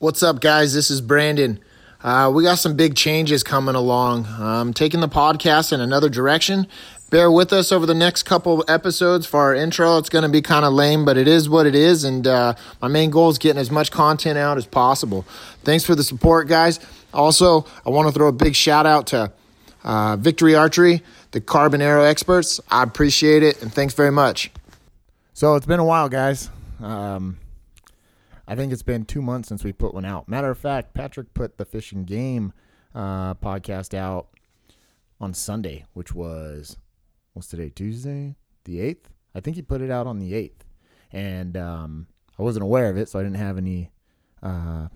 What's up, guys? This is Brandon. Uh, we got some big changes coming along. Um, taking the podcast in another direction. Bear with us over the next couple episodes for our intro. It's going to be kind of lame, but it is what it is. And uh, my main goal is getting as much content out as possible. Thanks for the support, guys. Also, I want to throw a big shout out to uh, Victory Archery, the Carbon Arrow experts. I appreciate it, and thanks very much. So it's been a while, guys. Um, I think it's been two months since we put one out. Matter of fact, Patrick put the Fishing Game uh, podcast out on Sunday, which was what's today? Tuesday, the eighth. I think he put it out on the eighth, and um, I wasn't aware of it, so I didn't have any uh,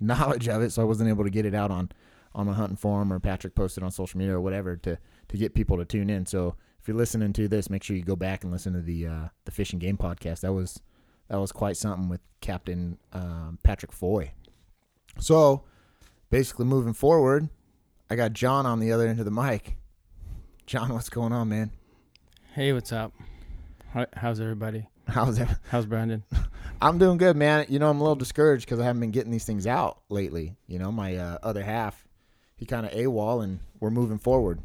knowledge of it, so I wasn't able to get it out on on my hunting forum or Patrick posted on social media or whatever to to get people to tune in. So if you're listening to this, make sure you go back and listen to the uh, the Fish and Game podcast. That was that was quite something with Captain um, Patrick Foy. So basically, moving forward, I got John on the other end of the mic. John, what's going on, man? Hey, what's up? How's everybody? How's? How's Brandon? I'm doing good, man. You know, I'm a little discouraged because I haven't been getting these things out lately. You know, my uh, other half, he kind of AWOL, and we're moving forward.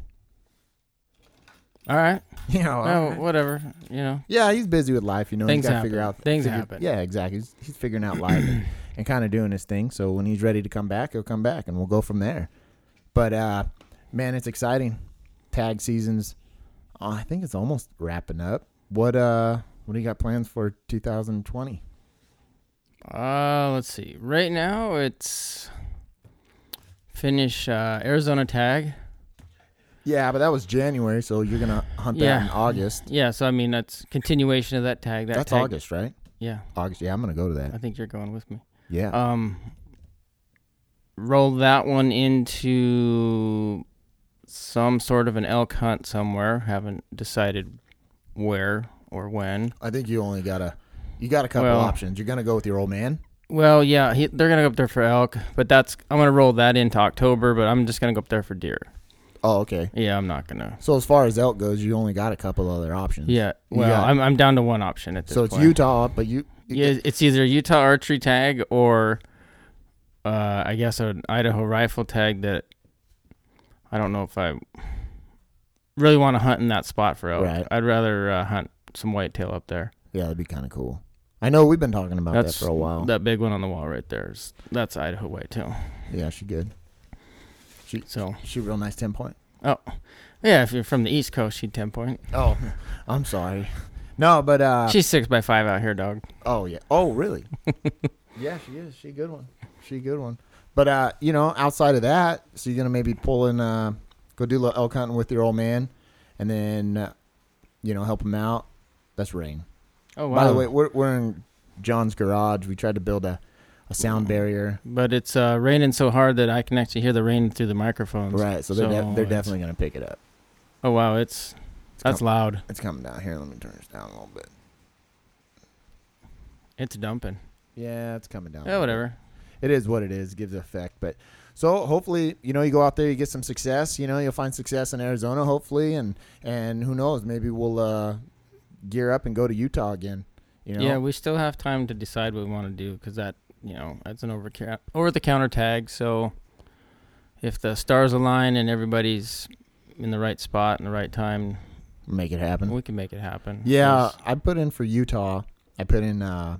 All right. You know, Oh, uh, whatever. You know, yeah, he's busy with life. You know, Things he's got to figure happen. out Things figure- happen. Yeah, exactly. He's, he's figuring out life and, and kind of doing his thing. So when he's ready to come back, he'll come back, and we'll go from there. But uh, man, it's exciting. Tag seasons. uh, I think it's almost wrapping up. What uh, what do you got plans for 2020? uh, let's see. Right now, it's finish uh, Arizona tag. Yeah, but that was January, so you're gonna hunt that in August. Yeah, so I mean that's continuation of that tag. That That's tag, August, right? Yeah, August. Yeah, I'm gonna go to that. I think you're going with me. Yeah. Um, roll that one into some sort of an elk hunt somewhere. Haven't decided where or when. I think you only got a you got a couple Well- options. You're gonna go with your old man. Well, yeah, he, they're gonna go up there for elk, but that's I'm gonna roll that into October. But I'm just gonna go up there for deer. Oh, okay. Yeah, I'm not gonna. So as far as elk goes, you only got a couple other options. Yeah, well, got- I'm I'm down to one option at this So it's point. Utah, but you. Yeah, it's either Utah archery tag or, uh, I guess an Idaho rifle tag that I don't know if I really want to hunt in that spot for elk. Right. I'd rather uh, hunt some whitetail up there. Yeah, that'd be kind of cool. I know we've been talking about That's that for a while. That big one on the wall right there is that's Idaho white whitetail. yeah, she good. So She real nice ten point. oh, yeah, if you're from the East Coast, she'd ten point. Oh, I'm sorry. No, but uh. She's six by five out here, dog. oh yeah. Oh really? yeah, she is. She a good one. She a good one. But uh, you know, outside of that, so you're gonna maybe pull in, uh, go do a little elk hunting with your old man, and then, uh, you know, help him out. That's rain. Oh wow. By the way, we're we're in John's garage. We tried to build a, a sound barrier. but it's uh, raining so hard that I can actually hear the rain through the microphones. Right, so they're de- they're definitely gonna pick it up. Oh wow, it's It's that's com- loud. It's coming down here. Let me turn this down a little bit. It's dumping. Yeah, it's coming down. Yeah, bit. whatever. It is what it is. It gives effect, but so hopefully, you know, you go out there, you get some success. You know, you'll find success in Arizona, hopefully, and and who knows, maybe we'll uh, gear up and go to Utah again. You know, Yeah, we still have time to decide what we want to do because that, you know, that's an over over the counter tag. So if the stars align and everybody's in the right spot and the right time, make it happen. we can make it happen. Yeah, 'Cause- I put in for Utah. I put in uh,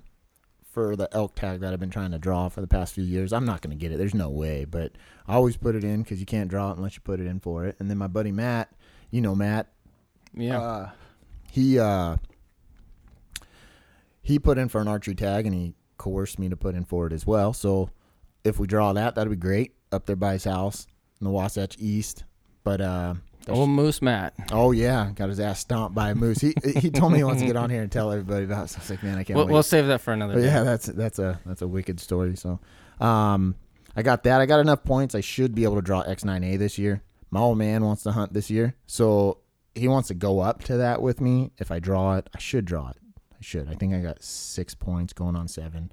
for the elk tag that I've been trying to draw for the past few years. I'm not going to get it. There's no way, but I always put it in because you can't draw it unless you put it in for it. And then my buddy Matt, you know Matt, yeah. uh, he uh, he put in for an archery tag and he coerced me to put in for it as well. So if we draw that, that'd be great up there by his house in the Wasatch East. But uh, Old Moose Matt. Oh yeah, got his ass stomped by a moose. He he told me he wants to get on here and tell everybody about. It. So I was like, man, I can't We'll, wait. we'll save that for another yeah, that's that's a that's a wicked story. So, um, I got that. I got enough points. I should be able to draw X9A this year. My old man wants to hunt this year, so he wants to go up to that with me. If I draw it, I should draw it. Should. I think I got six points going on seven.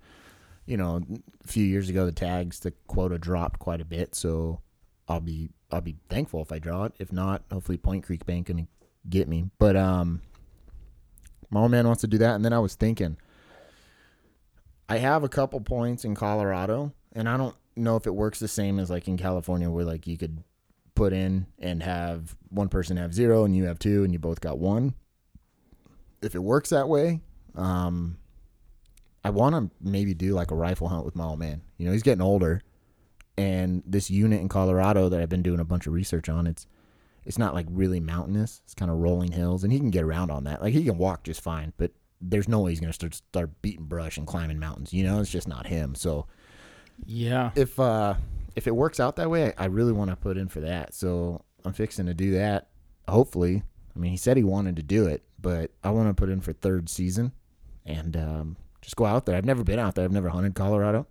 You know, a few years ago, the tags, the quota dropped quite a bit, so I'll be I'll be thankful if I draw it. If not, hopefully Point Creek Bank can get me. But um, my old man wants to do that, and then I was thinking, I have a couple points in Colorado, and I don't know if it works the same as like in California, where like you could put in and have one person have zero and you have two, and you both got one. If it works that way, um, I want to maybe do like a rifle hunt with my old man. You know, he's getting older, and this unit in Colorado that I've been doing a bunch of research on, it's it's not like really mountainous. It's kind of rolling hills, and he can get around on that. Like he can walk just fine, but there's no way he's gonna start start beating brush and climbing mountains. You know, it's just not him. So Yeah. if uh if it works out that way, I, I really want to put in for that. So I'm fixing to do that. Hopefully, I mean, he said he wanted to do it, but I want to put in for third season and um, just go out there. I've never been out there. I've never hunted Colorado.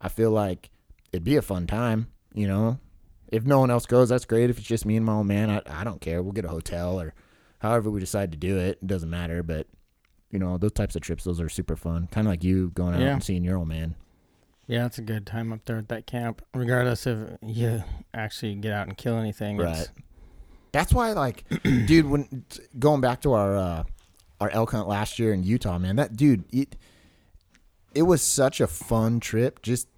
I feel like it'd be a fun time. You know, if no one else goes, that's great. If it's just me and my old man, I, I don't care. We'll get a hotel or however we decide to do it. It doesn't matter. But you know, those types of trips, those are super fun. Kind of like you going out Yeah. and seeing your old man. Yeah, it's a good time up there at that camp, regardless if you actually get out and kill anything. Right. That's why, like, dude, when going back to our uh, our elk hunt last year in Utah, man, that dude, it it was such a fun trip just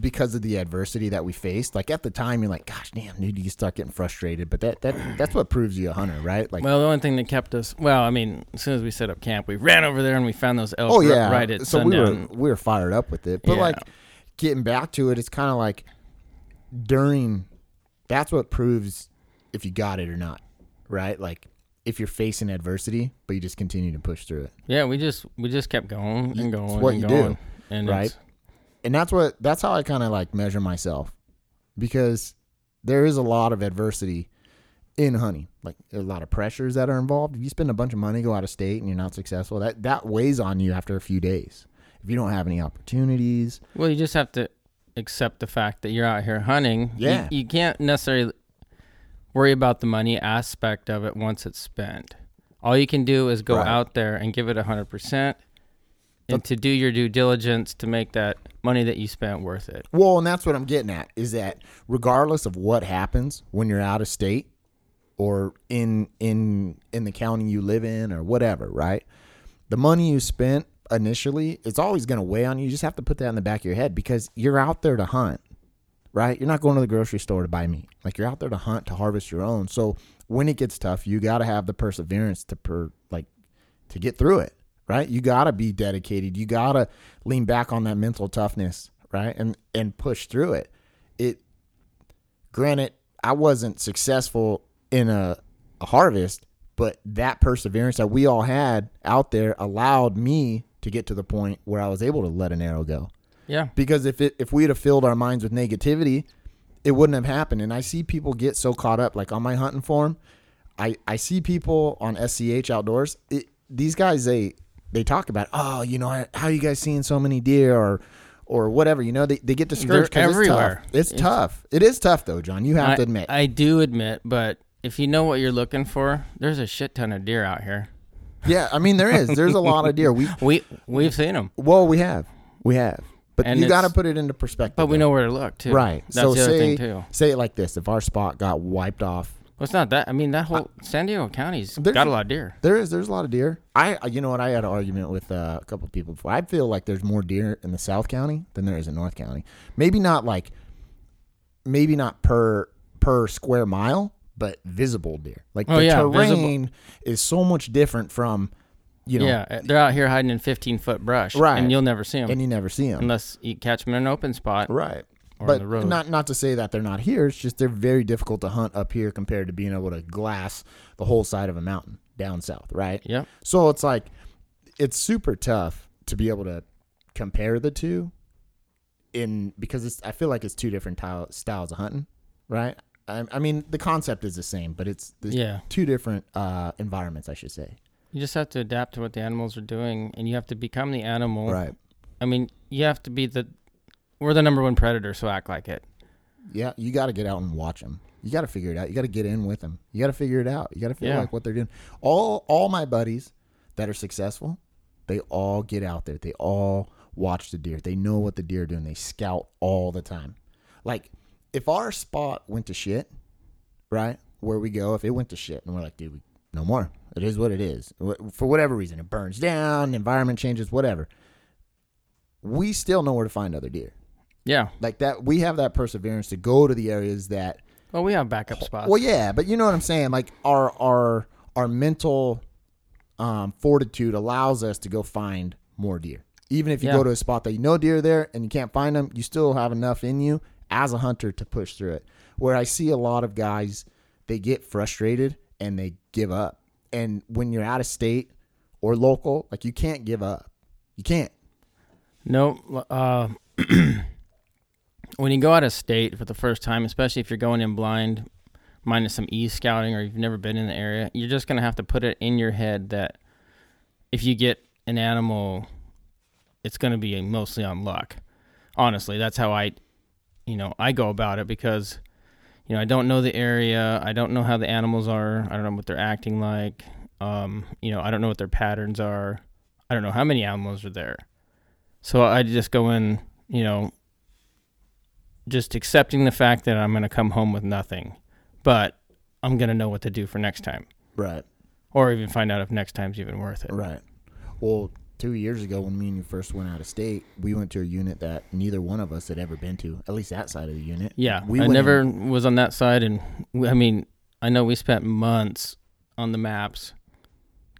because of the adversity that we faced. Like at the time, you're like, gosh, damn, dude, you start getting frustrated. But that that that's what proves you a hunter, right? Like, well, the only thing that kept us, well, I mean, as soon as we set up camp, we ran over there and we found those elk oh yeah, right at so sundown. we were we were fired up with it. But Yeah. like getting back to it, it's kind of like during. That's what proves if you got it or not, right? Like if you're facing adversity, but you just continue to push through it. yeah, we just we just kept going and going what and you do, going, and right? it's- and that's what that's how I kind of like measure myself because there is a lot of adversity in hunting like a lot of pressures that are involved if you spend a bunch of money go out of state and you're not successful that that weighs on you after a few days if you don't have any opportunities Well, you just have to accept the fact that you're out here hunting. You- Yeah. You, can't necessarily worry about the money aspect of it once it's spent. All you can do is go Right. out there and give it 100% and to do your due diligence to make that money that you spent worth it. well and that's what i'm getting at is that regardless of what happens when you're out of state or in in in the county you live in or whatever right the money you spent initially it's always going to weigh on you you just have to put that in the back of your head because you're out there to hunt right? You're not going to the grocery store to buy meat. Like you're out there to hunt to harvest your own. So when it gets tough you got to have the perseverance to per like to get through it right? You got to be dedicated. You got to lean back on that mental toughness right? And and push through it. It granted i wasn't successful in a, a harvest but that perseverance that we all had out there allowed me to get to the point where i was able to let an arrow go Yeah. because if it if we'd have filled our minds with negativity it wouldn't have happened. And i see people get so caught up like on my hunting forum i i see people on sch outdoors. It, these guys they they talk about oh you know how you guys seeing so many deer or or whatever you know they, they get discouraged everywhere. it's tough. it's, It's- tough. It is tough though john. You have I, to admit. I do admit, but if you know what you're looking for, there's a shit ton of deer out here. yeah i mean there is. There's a lot of deer. We We we've seen them, well we have. We have but And you got to put it into perspective but we know where to look too. right That's so the other say thing too. say it like this if our spot got wiped off Well, it's not that. I mean, that whole San Diego County's got a lot of deer. There is. There's a lot of deer. I, I- you know what? I had an argument with uh, a couple of people before. I feel like there's more deer in the South County than there is in North County. Maybe not like, maybe not per per square mile, but visible deer. Like Oh, the yeah, terrain is so much different from, you know, yeah, they're out here hiding in 15 foot brush, Right. And you'll never see them and you never see them. unless you catch them in an open spot. Right. Or but not not to say that they're not here. It's just they're very difficult to hunt up here compared to being able to glass the whole side of a mountain down south, right? Yep. So it's like it's super tough to be able to compare the two in because it's I feel like it's two different styles of hunting, right? I, I mean the concept is the same, but it's Yeah. two different uh, environments, I should say. You just have to adapt to what the animals are doing, and you have to become the animal. Right. I mean, you have to be the. We're the number one predator, so act like it. Yeah, you got to get out and watch them. You got to figure it out. You got to get in with them. You got to figure it out. You got to feel Yeah. like what they're doing. All all my buddies that are successful, they all get out there. They all watch the deer. They know what the deer are doing. They scout all the time. Like if our spot went to shit, right? Where we go, if it went to shit, and we're like, dude, we, no more. It is what it is. For whatever reason, it burns down, environment changes, whatever. we still know where to find other deer. Yeah. Like that, we have that perseverance to go to the areas that. Well, we have backup spots. Well, yeah, but you know what I'm saying. Like our our our mental um, fortitude allows us to go find more deer. Even if you Yeah. go to a spot that you know deer are there and you can't find them, you still have enough in you as a hunter to push through it. Where I see a lot of guys, they get frustrated and they give up. And when you're out of state or local, like you can't give up. You can't. No. Uh, when you go out of state for the first time, especially if you're going in blind, minus some e scouting or you've never been in the area, you're just gonna have to put it in your head that if you get an animal, it's gonna be mostly on luck. Honestly, that's how I, you know, I go about it because, you know, I don't know the area, I don't know how the animals are, I don't know what they're acting like, um, you know, I don't know what their patterns are, I don't know how many animals are there. So I just go in, you know, just accepting the fact that I'm going to come home with nothing, but I'm going to know what to do for next time, Right. or even find out if next time's even worth it. Right. Well, two years ago when me and you first went out of state, we went to a unit that neither one of us had ever been to, at least that side of the unit. Yeah, we I never in- was on that side, and we, I mean, I know we spent months on the maps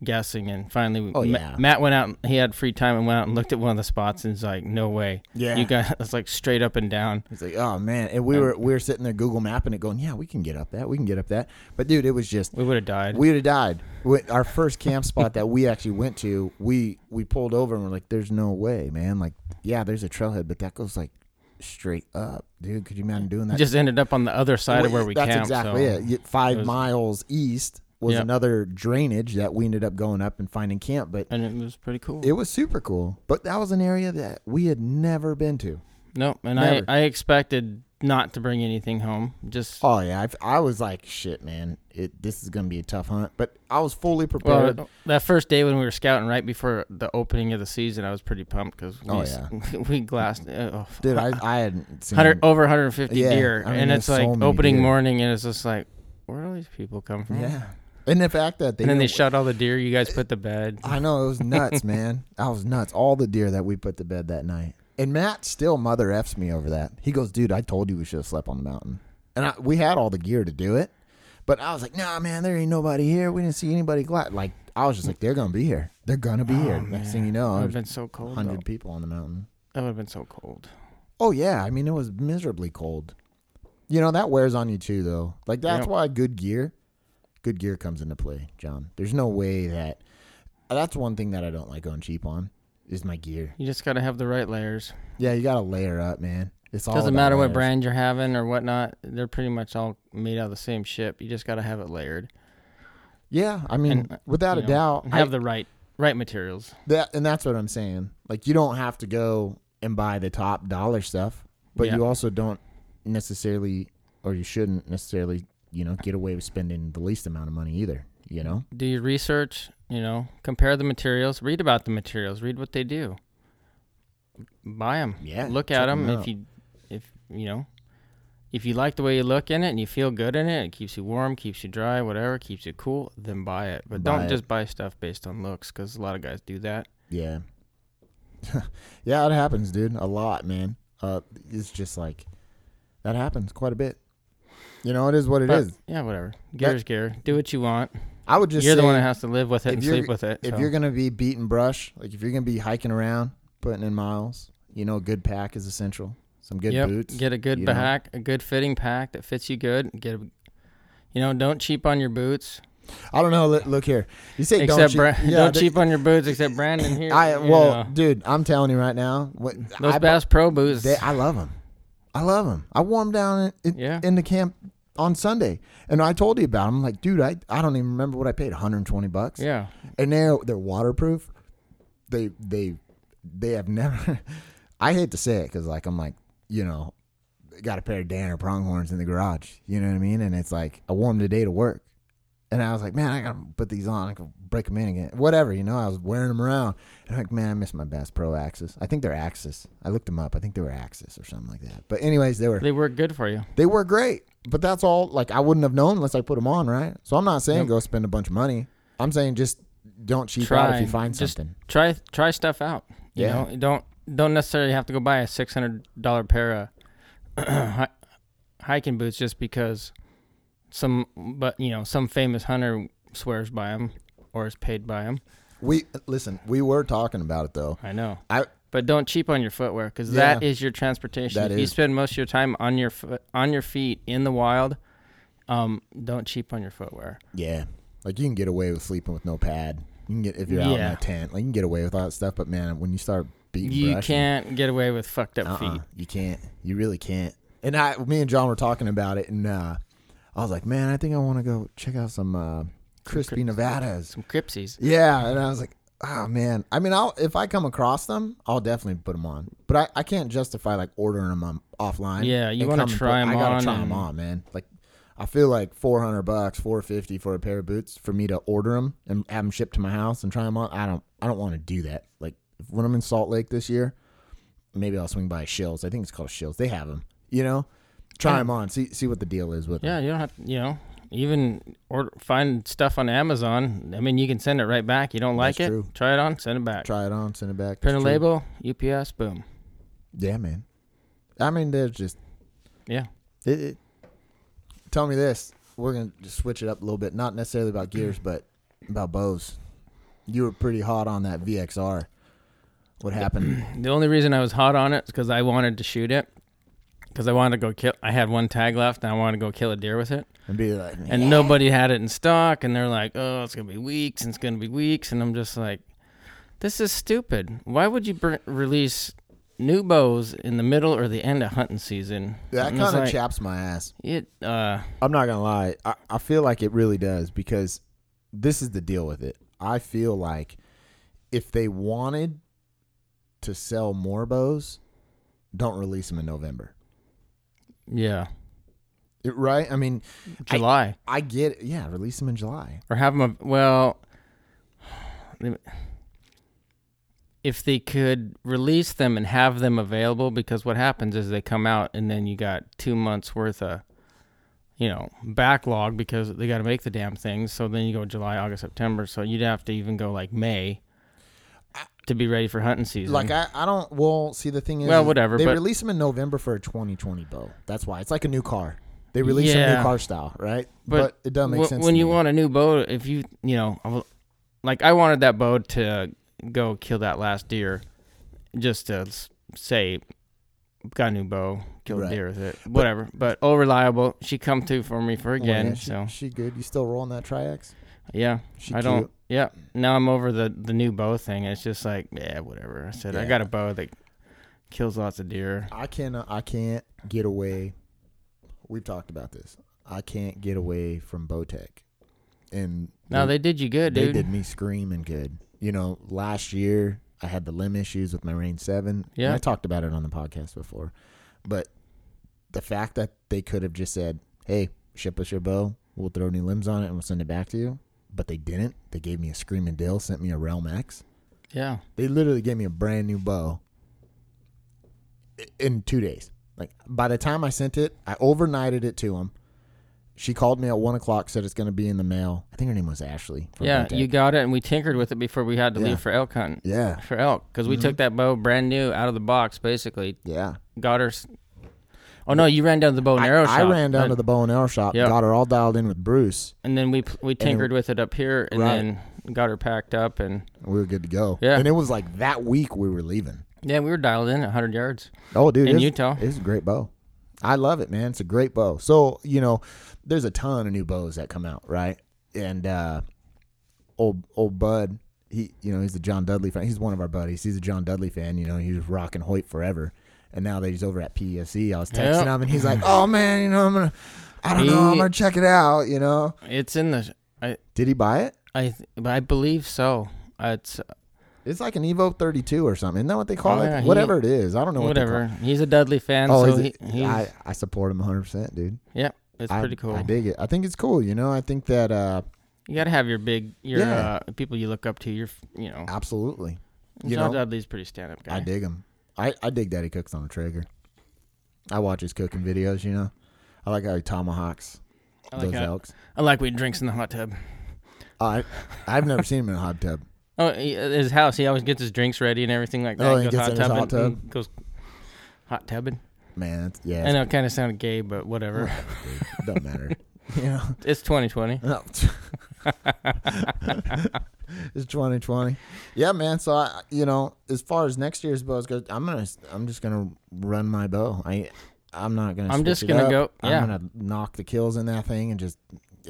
guessing, and finally, we, Oh, Ma- yeah. Matt went out. And, He had free time and went out and looked at one of the spots, and he's like, "No way, Yeah. you guys, it's like straight up and down." It's like, oh man, and we were we were sitting there Google mapping it, going, yeah, we can get up that, we can get up that. But dude, it was just We would have died. we would have died. We- Our first camp spot that we actually went to, we we pulled over and we're like, there's no way, man. Like, yeah, there's a trailhead, but that goes like straight up, dude. Could you imagine doing that? just ended up on the other side of where we That's camped. exactly so it. Five it was- miles east was Yep. another drainage that we ended up going up and finding camp, but and it was pretty cool. it was super cool. But that was an area that we had never been to. No, and Never. I I expected not to bring anything home. Just Oh yeah, I, I was like, shit, man, it this is gonna be a tough hunt. But I was fully prepared. well, that first day when we were scouting right before the opening of the season, I was pretty pumped because we, Oh, s- we glassed uh, oh, Dude, I I hadn't seen 100 over 150 Yeah, deer, I mean, and it's like so many opening deer. morning, and it's just like, where do all these people come from? Yeah, and the fact that they and then they shot all the deer you guys put to bed. I know it was nuts, man. I was nuts. All the deer that we put to bed that night. And Matt still mother f's me over that. He goes, "Dude, I told you we should have slept on the mountain." And I, we had all the gear to do it, but I was like, "Nah, man, there ain't nobody here. We didn't see anybody." Glad like I was just like, "They're gonna be here. They're gonna be oh, here." Next thing you know, that would have there's been so cold. hundred people on the mountain. That would have been so cold. Oh yeah, I mean it was miserably cold. You know that wears on you too, though. Like that's Yep. why good gear, good gear comes into play, John. There's no way that. That's one thing that I don't like going cheap on is my gear. You just got to have the right layers. Yeah, you got to layer up, man. It's all Doesn't matter what brand you're having or whatnot. They're pretty much all made out of the same ship. You just got to have it layered. Yeah, I mean, And, without a know, doubt, and I- have the right right materials. that and that's what I'm saying. Like you don't have to go and buy the top dollar stuff, but Yeah. you also don't necessarily, or you shouldn't necessarily, you know, get away with spending the least amount of money either. You know. do your research, you know, compare the materials, read about the materials, read what they do. Buy them. Yeah, Look at them if you if you know if you like the way you look in it and you feel good in it, it keeps you warm, keeps you dry, whatever, keeps you cool, then buy it. But Buy don't it. just buy stuff based on looks cuz a lot of guys do that. Yeah. yeah, it happens, dude. A lot, man. Uh, it's just like that happens quite a bit. You know, it is what it But, is. Yeah, whatever. Gear's gear. Do what you want. I would just you're the one that has to live with it and sleep with it. if so. you're gonna be beating brush, like if you're gonna be hiking around, putting in miles, you know, a good pack is essential. Some good yep, boots. Get a good you know. pack, a good fitting pack that fits you good. Get a, you know, don't cheap on your boots. I don't know. Look, here. You say don't except cheap. Bra- yeah, don't cheap on your boots except Brandon here. I well, know. dude, I'm telling you right now. What those I, Bass Pro boots. they, I love them. I love them. I wore them down in, in, Yeah. in the camp on Sunday, and I told you about them. I'm like, dude, I, I don't even remember what I paid. 120 bucks. yeah, and they're they're waterproof. They they they have never. I hate to say it because like I'm like you know, got a pair of Danner pronghorns in the garage. You know what I mean? And it's like I wore them today to work, and I was like, man, I gotta put these on. I can break them in again. Whatever, you know. I was wearing them around, and I'm like, man, I miss my Bass Pro Axis. I think they're Axis. I looked them up. I think they were Axis or something like that. But anyways, they were they were good for you. they were great. But that's all. Like I wouldn't have known unless I put them on, right? So I'm not saying Yep. go spend a bunch of money. I'm saying just don't cheap Try out if you find just something. Try try stuff out. You Yeah. know, don't don't necessarily have to go buy a six hundred dollar pair of hiking boots just because some, but you know, some famous hunter swears by them or is paid by them. We listen. We were talking about it though. I know. I But don't cheap on your footwear because that Yeah. is your transportation. That if you spend most of your time on your foot, on your feet in the wild, um, don't cheap on your footwear. yeah, like you can get away with sleeping with no pad. You can get if you're out in a tent, like you can get away with all that stuff. But man, when you start beating, You brush and- can't get away with fucked up Uh-uh, feet. You can't. You really can't. And I, me and John were talking about it, and uh, I was like, man, I think I want to go check out some uh, Crispi cri- Nevadas. Some cripsies. Yeah, and I was like, oh man. I mean, I'll if I come across them, I'll definitely put them on. But I, I can't justify like ordering them um, offline. Yeah, you and wanna try put- 'em I gotta on try them on, man. Like. I feel like four hundred bucks, four fifty for a pair of boots for me to order them and have them shipped to my house and try them on. I don't, I don't want to do that. Like when I'm in Salt Lake this year, maybe I'll swing by Scheels. I think it's called Scheels. They have them. You know, try them on. See, see what the deal is with Yeah, them. you don't have you know, even or find stuff on Amazon. I mean, you can send it right back. You don't like That's it? true. Try it on, send it back. Try it on, send it back. Print a true. label, UPS, boom. Yeah, man. I mean, there's just Yeah. it, it, tell me this. We're gonna just switch it up a little bit. Not necessarily about gears, but about bows. You were pretty hot on that VXR. What happened? The only reason I was hot on it is because I wanted to shoot it. Because I wanted to go kill. I had one tag left, and I wanted to go kill a deer with it. and be like, And nobody had it in stock, and they're like, "Oh, it's gonna be weeks, and it's gonna be weeks," and I'm just like, "This is stupid. Why would you br- release new bows in the middle or the end of hunting season?" that kind of like, chaps my ass. It. Uh, I'm not gonna lie. I, I feel like it really does because this is the deal with it. I feel like if they wanted to sell more bows, don't release them in November. Yeah. It- right? I mean, July. I get it. Yeah, release them in July. or have them well if they could release them and have them available because what happens is they come out and then you got two months worth of you know backlog because they got to make the damn things so then you go july august september so you'd have to even go like may to be ready for hunting season Like I, I don't. Well, see, the thing is, Well, whatever, They but- release them in November for a 2020 bow. That's why it's like a new car. They release a new car style, right? But it doesn't make Wh- sense when you me. want a new bow if you you know like i wanted that bow to go kill that last deer just to say got a new bow killed Right. deer with it whatever but all reliable she come through for me for Oh, again yeah, she, so she good. You still rolling that Triax? Yeah She i cute? don't yeah now i'm over the the new bow thing it's just like yeah whatever i said i got a bow that kills lots of deer I can't. Uh, I can't get away. We've talked about this. I can't get away from Bowtech, and no they did you good they dude did me screaming good. You know, last year I had the limb issues with my Reign Seven. Yeah. I talked about it on the podcast before, but the fact that they could have just said, "Hey, ship us your bow. We'll throw new limbs on it and we'll send it back to you," but they didn't. They gave me a screaming deal, sent me a Realm X. yeah They literally gave me a brand new bow in two days. Like by the time I sent it, I overnighted it to them. She called me at one o'clock, said it's going to be in the mail. I think her name was Ashley. yeah you got it and we tinkered with it before we had to Yeah. leave for elk hunting Yeah, for elk because we Mhm. took that bow brand new out of the box basically yeah. got her oh no you ran down to the bow and arrow I shop I ran down to the bow and arrow shop, Yeah. got her all dialed in with Bruce, and then we we tinkered with it up here and Right. then got her packed up and and we were good to go. Yeah. and it was like that week we were leaving. yeah we were dialed in at 100 yards Oh, dude, in it's, utah it's a great bow. I love it, man. It's a great bow. So you know, there's a ton of new bows that come out, right? And uh, old old Bud, he you know he's a John Dudley fan. He's one of our buddies. He's a John Dudley fan. You know, he was rocking Hoyt forever, and now that he's over at PSE, I was texting Yep. him, and he's like, "Oh man, you know, I'm gonna, I don't know, I'm gonna check it out." You know, it's in the i did he buy it? i th- i believe so Uh, it's It's like an Evo 32 or something. Isn't that what they call Oh, it? yeah, he- Whatever it is, I don't know. whatever he's a dudley fan What they so he. Oh, he's. I I support him 100, percent dude. yeah it's I- pretty cool I dig it. I think it's cool. You know, I think that uh, you gotta have your big your Yeah. uh, people you look up to your you know absolutely. You john know, dudley's pretty stand-up guy I dig him. I I dig that he cooks on a Traeger. I watch his cooking videos. You know, I like how he tomahawks I like, those how- elks. I like when he drinks in the hot tub oh, I I've never seen him in a hot tub. Oh, he- at his house. He always gets his drinks ready and everything like oh, that. Oh, he goes gets in his hot tubbing tub? Goes hot tubbing. Man, it's, yeah, I know it kind of sounded gay, but whatever. it doesn't matter. you know, it's 2020. no. it's 2020. Yeah, man. So I, you know, as far as next year's bows goes, I'm gonna, I'm just gonna run my bow. I, I'm not gonna. I'm just gonna go- yeah. I'm gonna knock the kills in that thing and just.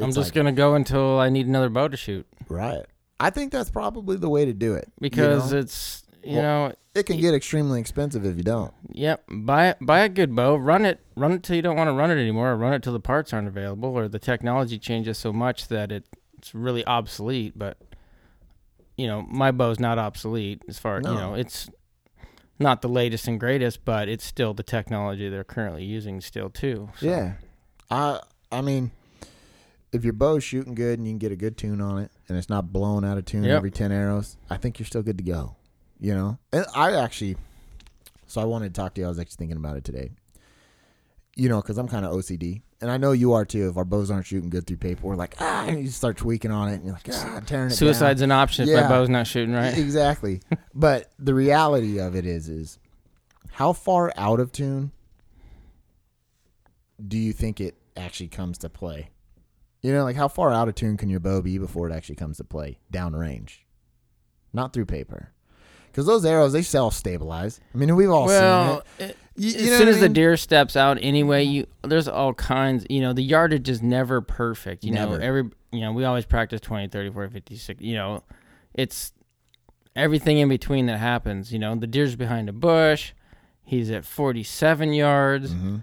I'm just like- gonna go until I need another bow to shoot right. I think that's probably the way to do it you because know? it's you Well- know it can get extremely expensive if you don't. Yep. Buy buy a good bow. Run it. Run it till you don't want to run it anymore. Or run it till the parts aren't available, or the technology changes so much that it, it's really obsolete. But you know, my bow's not obsolete as far No. you know. It's not the latest and greatest, but it's still the technology they're currently using still too. So, Yeah. I I mean, if your bow's shooting good and you can get a good tune on it and it's not blowing out of tune Yep. every 10 arrows, I think you're still good to go. You know? And I actually so I wanted to talk to you. I was actually thinking about it today. You know, because I'm kind of OCD. And I know you are too. If our bows aren't shooting good through paper, we're like, ah, and you start tweaking on it and you're like, ah, tearing it Suicide's an option if my bow's not shooting right. Exactly. but the reality of it is, is how far out of tune do you think it actually comes to play? You know, like how far out of tune can your bow be before it actually comes to play downrange? Not through paper. Because those arrows, they self stabilize. I mean, we've all well, seen it. it- You, you as know soon as I the deer steps out anyway you there's all kinds you know the yardage is never perfect you Never. know every you know we always practice 20 30 40 50 60 you know it's everything in between that happens you know the deer's behind a bush he's at 47 yards Mhm.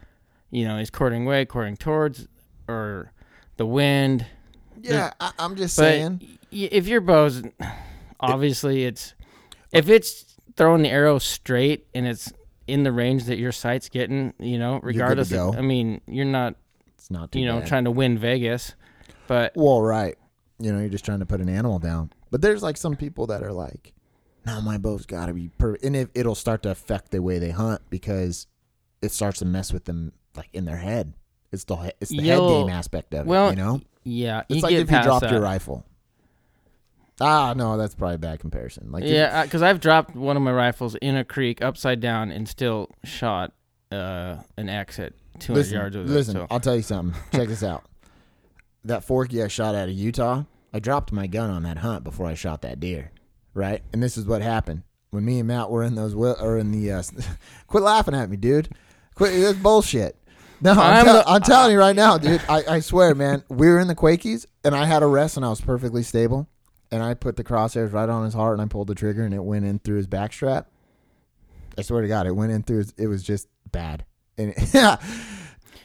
you know he's courting away courting towards or the wind Yeah, I, I'm just but saying. y- if your bow's obviously it's if it's throwing the arrow straight and it's in the range that your sight's getting, you know, regardless. Of. I mean, you're not, It's not you know, bad. trying to win Vegas, but Well, right. You know, you're just trying to put an animal down. But there's like some people that are like, no, my bow's got to be perfect. And if, it'll start to affect the way they hunt because it starts to mess with them like in their head. It's the it's the head game aspect of well, it, you know? yeah, It's you like if you dropped that. your rifle. Ah, no, that's probably a bad comparison. Like yeah, because I've dropped one of my rifles in a creek upside down and still shot uh, an X at 200 listen, yards with listen, it. So. I'll tell you something. Check this out. That forky I shot out of Utah, I dropped my gun on that hunt before I shot that deer, right? And this is what happened when me and Matt were in those wi- or in the. Uh, quit laughing at me, dude. Quit. That's bullshit. No, I'm, I'm tell- the- I'm telling you right now, dude. I, I swear, man. We were in the Quakies, and I had a rest, and I was perfectly stable. And I put the crosshairs right on his heart, and I pulled the trigger, and it went in through his backstrap. I swear to God, it went in through. His, it was just bad. And yeah,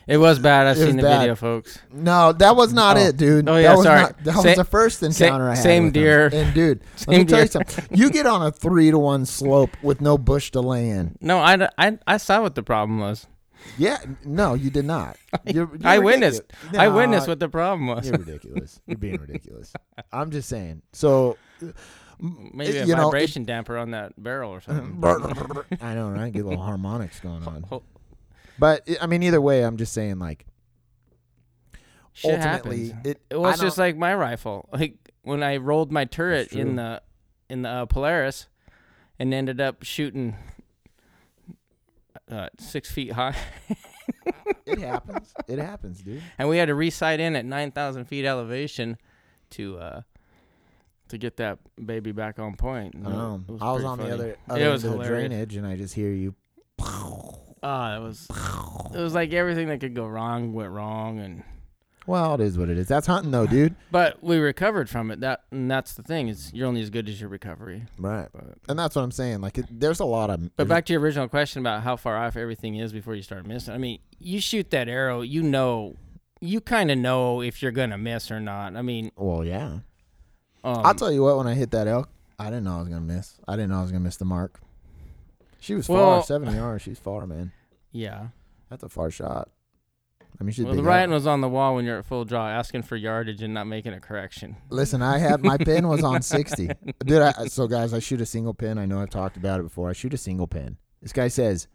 It was bad. I've It seen the bad. video, folks. no, that was not Oh. it, dude. Oh, yeah, that was sorry. Not, that Sa- was the first encounter I had. same with him. deer. And dude, let Same me tell you something. You get on a three to one slope with no bush to lay in. No, I, I, I saw what the problem was. Yeah, no, you did not. You're, you're I witnessed. I witnessed what the problem was. You're ridiculous. You're being ridiculous. I'm just saying. So, Maybe a know, it- vibration damper on that barrel or something. I don't know, right? Get little harmonics going on. But I mean, either way, I'm just saying, like, Shit ultimately, happens. it. It was just like my rifle. Like when I rolled my turret in the in the uh, Polaris, and ended up shooting uh, six feet high, it happens. It happens, dude. and we had to resight in at nine thousand feet elevation to uh to get that baby back on point. And Um, was I was on the funny. other, It was of the hilarious. drainage, and I just hear you. Ah, it was it was like everything that could go wrong went wrong, and Well, it is what it is. That's hunting, though, dude. but we recovered from it. That and that's the thing is you're only as good as your recovery. Right. But, And that's what I'm saying. Like, it, there's a lot of. but back to your original question about how far off everything is before you start missing. I mean, you shoot that arrow, you know, you kind of know if you're gonna miss or not. I mean, Well, yeah. um, I'll tell you what. When I hit that elk, I didn't know I was gonna miss. I didn't know I was gonna miss the mark. She was Well- far, seventy yards. She's far, man. yeah. That's a far shot. I mean, she's Well, the writing was on the wall when you're at full draw, asking for yardage and not making a correction. Listen, I had my pin was on sixty. Dude, I, so guys, I shoot a single pin. I know I've talked about it before. I shoot a single pin. This guy says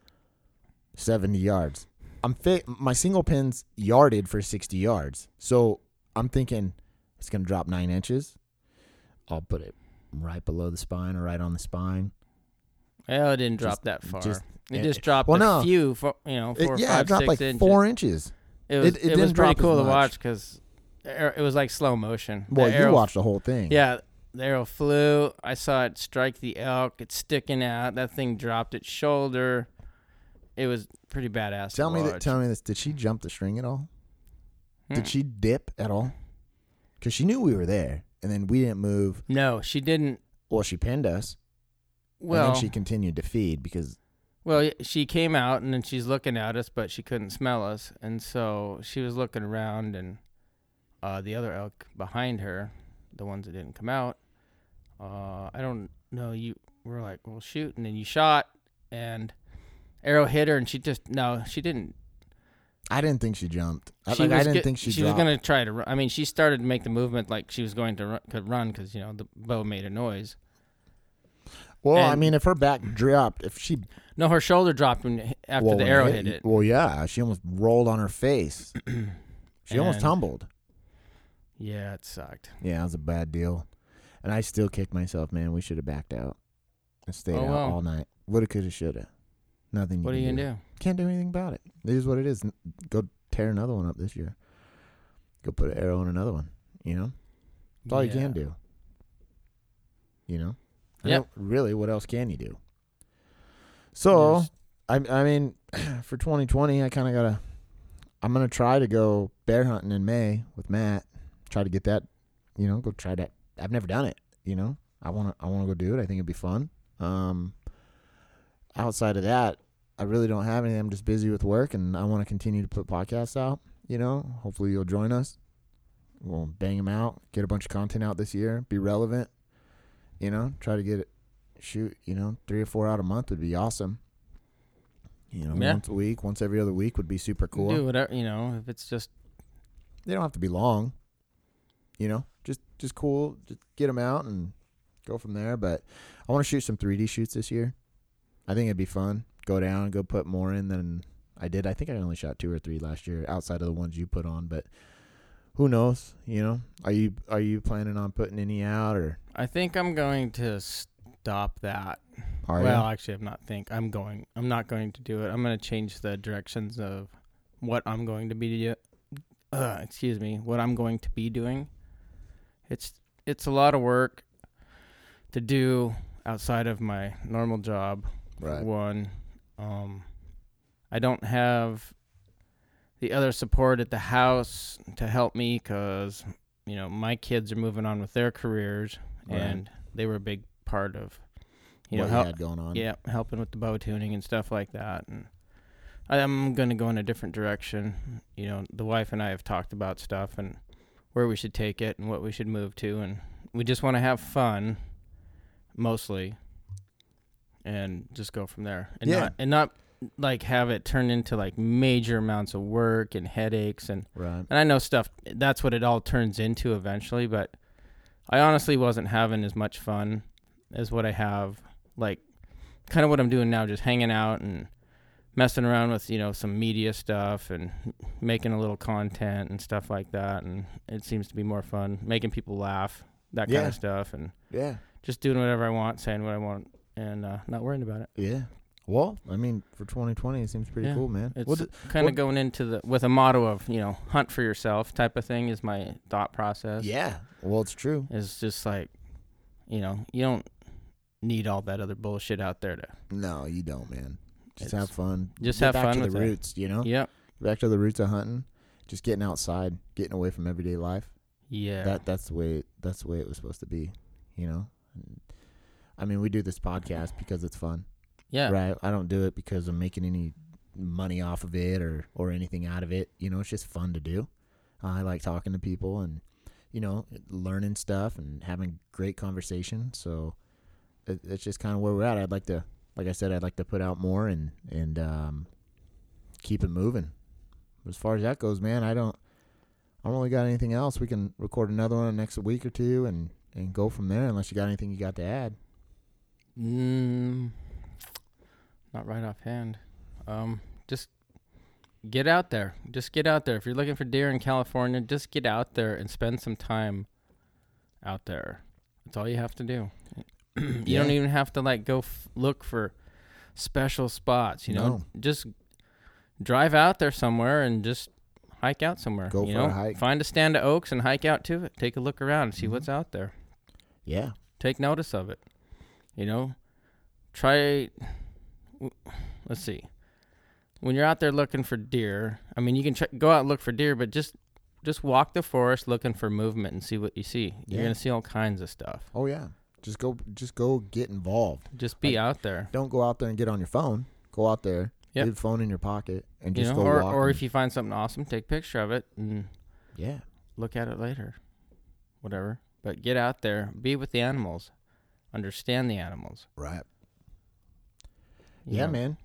seventy yards. I'm fit. My single pin's yarded for sixty yards. So I'm thinking it's gonna drop nine inches. I'll put it right below the spine or right on the spine. Well, it didn't drop Just- that far. just- it it- just dropped well, a no. few, fo- you know, It- yeah, five, it dropped like inches. four inches. It was, it- it it, was pretty cool to watch because it was like slow motion. The Well, you arrow- watched the whole thing. Yeah, the arrow flew. I saw it strike the elk. It's sticking out. That thing dropped its shoulder. It was pretty badass. Tell me that. Tell me this. Did she jump the string at all? Hmm. Did she dip at all? Because she knew we were there, and then we didn't move. No, she didn't. Well, she pinned us, Well, and then she continued to feed because well, she came out and then she's looking at us, but she couldn't smell us, and so she was looking around, and uh, the other elk behind her, the ones that didn't come out, uh, I don't know. You were like, "Well, shoot," and then you shot, and arrow hit her, and she just no, she didn't I didn't think she jumped. I, she like, I didn't get- think she, she was gonna try to. Run. I mean, she started to make the movement like she was going to run, could run because you know the bow made a noise. Well, I mean, if her back dropped, if she No, her shoulder dropped when after well, the arrow hit it. Well, yeah, she almost rolled on her face. she almost tumbled. Yeah, it sucked. Yeah, it was a bad deal, and I still kick myself, man. We should have backed out and stayed Oh, out well. all night. Woulda, coulda, shoulda. Nothing. What are you gonna do? Can't do anything about it. It is what it is. Go tear another one up this year. Go put an arrow in another one. You know, that's all you can do. You know. Yep. Really, what else can you do? So, I I mean, for 2020, I kind of gotta. I'm gonna try to go bear hunting in May with Matt. Try to get that. You know, go try that. I've never done it. You know, I wanna I wanna go do it. I think it'd be fun. Um. Outside of that, I really don't have anything. I'm just busy with work, and I want to continue to put podcasts out. You know, hopefully you'll join us. We'll bang them out, get a bunch of content out this year, be relevant. You know, try to get it, shoot. You know, three or four out a month would be awesome. You know, Yeah. once a week, once every other week would be super cool. Do whatever you know. If it's just They don't have to be long. You know, just just cool. Just get them out and go from there. But I want to shoot some 3D shoots this year. I think it'd be fun. Go down and go put more in than I did. I think I only shot two or three last year, outside of the ones you put on. But who knows? You know, are you are you planning on putting any out or I think I'm going to stop that. are well, you? actually, I'm not think I'm going. I'm not going to do it. I'm going to change the directions of what I'm going to be. Uh, excuse me. What I'm going to be doing. It's it's a lot of work to do outside of my normal job. Right. One, um, I don't have the other support at the house to help me because you know my kids are moving on with their careers Right. and they were a big part of you what know help, had going on? yeah helping with the bow tuning and stuff like that and i'm going to go in a different direction you know the wife and i have talked about stuff and where we should take it and what we should move to and we just want to have fun mostly and just go from there and Yeah. not and not like have it turn into like major amounts of work and headaches and Right. and I know stuff that's what it all turns into eventually, but I honestly wasn't having as much fun as what I have like kind of what I'm doing now just hanging out and messing around with, you know, some media stuff and making a little content and stuff like that and it seems to be more fun making people laugh, that kind of stuff and Yeah. just doing whatever I want, saying what I want and uh, not worrying about it. Yeah. Well, I mean, for 2020, it seems pretty Yeah. cool, man. It's What kind of going into the with a motto of, you know, hunt for yourself type of thing is my thought process. yeah. Well, it's true. It's just like, you know, you don't need all that other bullshit out there to. No, you don't, man. Just have fun. just Get have back fun to with the it. roots, you know? Yep. Back to the roots of hunting. Just getting outside, getting away from everyday life. Yeah. That that's the way that's the way it was supposed to be, you know? I mean, we do this podcast because it's fun. yeah. Right? I don't do it because I'm making any money off of it or or anything out of it. You know, it's just fun to do. I like talking to people and you know, learning stuff and having great conversation. So it's just kind of where we're at. I'd like to, like I said, I'd like to put out more and and um, keep it moving. As far as that goes, man, I don't, I don't really got anything else. We can record another one next week or two and and go from there. Unless you got anything you got to add. Mm, not right offhand. Um, just get out there. Just get out there. If you're looking for deer in California, just get out there and spend some time out there. That's all you have to do. you Yeah. don't even have to like go f- look for special spots. You know, No. just drive out there somewhere and just hike out somewhere. Go you for a hike. Find a stand of oaks and hike out to it. Take a look around and see Mhm. what's out there. Yeah. Take notice of it. You know, try. w- Let's see. When you're out there looking for deer, I mean, you can go out and look for deer, but just just walk the forest looking for movement and see what you see. You're gonna see all kinds of stuff. Oh yeah. Just go. Just go get involved. Just be Like, out there. Don't go out there and get on your phone. Go out there. Yep. Leave the phone in your pocket and You just know, go or walk. or if you find something awesome, take a picture of it and yeah. look at it later. Whatever. But get out there, be with the animals, understand the animals. Right. you Yeah, know. man.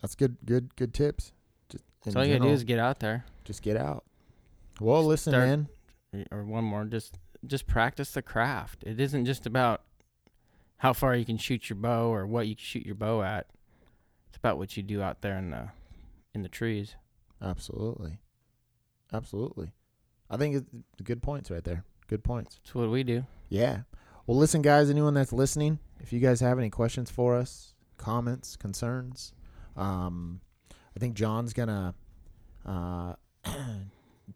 That's good. Good. Good tips. Just So all you gotta do is get out there. just get out. Well, listen, Start- man. or one more just just practice the craft it isn't just about how far you can shoot your bow or what you can shoot your bow at it's about what you do out there in the in the trees Absolutely. Absolutely. I think it's good points right there. Good points. that's what we do Yeah. Well, listen, guys, anyone that's listening, if you guys have any questions for us, comments, concerns, um, I think John's going to uh,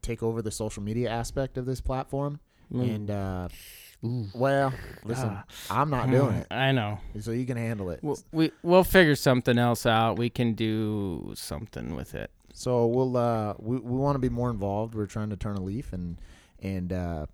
take over the social media aspect of this platform. And, uh, well, listen, Ah. I'm not doing it, i know so you can handle it. we'll, we, we'll figure something else out we can do something with it So we'll uh we, we want to be more involved. We're trying to turn a leaf and and uh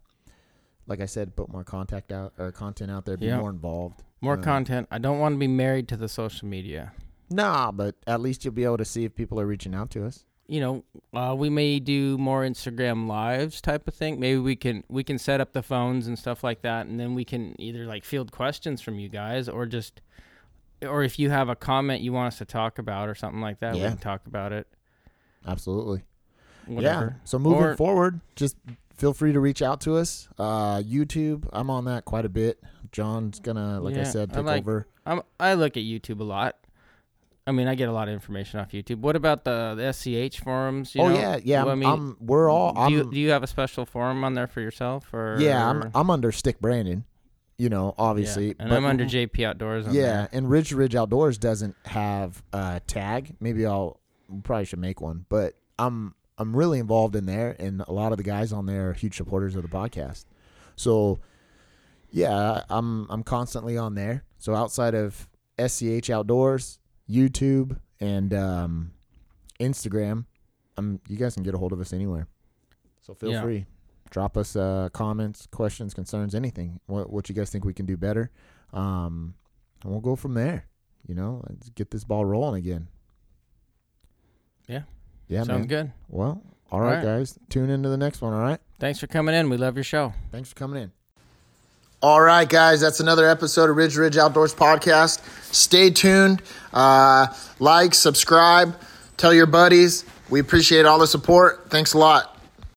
like I said, put more contact out or content out there, be Yeah. more involved. more Uh, content i don't want to be married to the social media Nah, but at least you'll be able to see if people are reaching out to us. You know uh, we may do more instagram lives type of thing maybe we can we can set up the phones and stuff like that and then we can either like field questions from you guys or just or if you have a comment you want us to talk about or something like that we can talk about it Absolutely. whatever Yeah. So moving Or- forward, just feel free to reach out to us. Uh YouTube, I'm on that quite a bit. John's gonna, like I Yeah, said, I take like- over. I'm, i look at youtube a lot i mean i get a lot of information off youtube what about the, the schh forums you oh know? yeah, yeah. I'm, mean I'm- we're all. do, I'm, you, do you have a special forum on there for yourself or yeah, I'm I'm under Stick Brandon. You know, obviously, Yeah, and but- i'm under jp outdoors on yeah, there. and Ridge to Ridge Outdoors doesn't have a tag. Maybe I'll probably should make one, but I'm I'm really involved in there, and a lot of the guys on there are huge supporters of the podcast. So yeah, I'm I'm constantly on there. So outside of SCH Outdoors, YouTube, and um, Instagram, um, you guys can get a hold of us anywhere. So feel Yeah. free, drop us uh, comments, questions, concerns, anything. What what you guys think we can do better, um, and we'll go from there. You know, let's get this ball rolling again. Yeah. Yeah, sounds man. good Well, all right, right. guys. Tune into the next one. All right. thanks for coming in we love your show Thanks for coming in. All right, guys, that's another episode of Ridge Ridge Outdoors Podcast. Stay tuned. Uh, like, subscribe, tell your buddies. We appreciate all the support. Thanks a lot.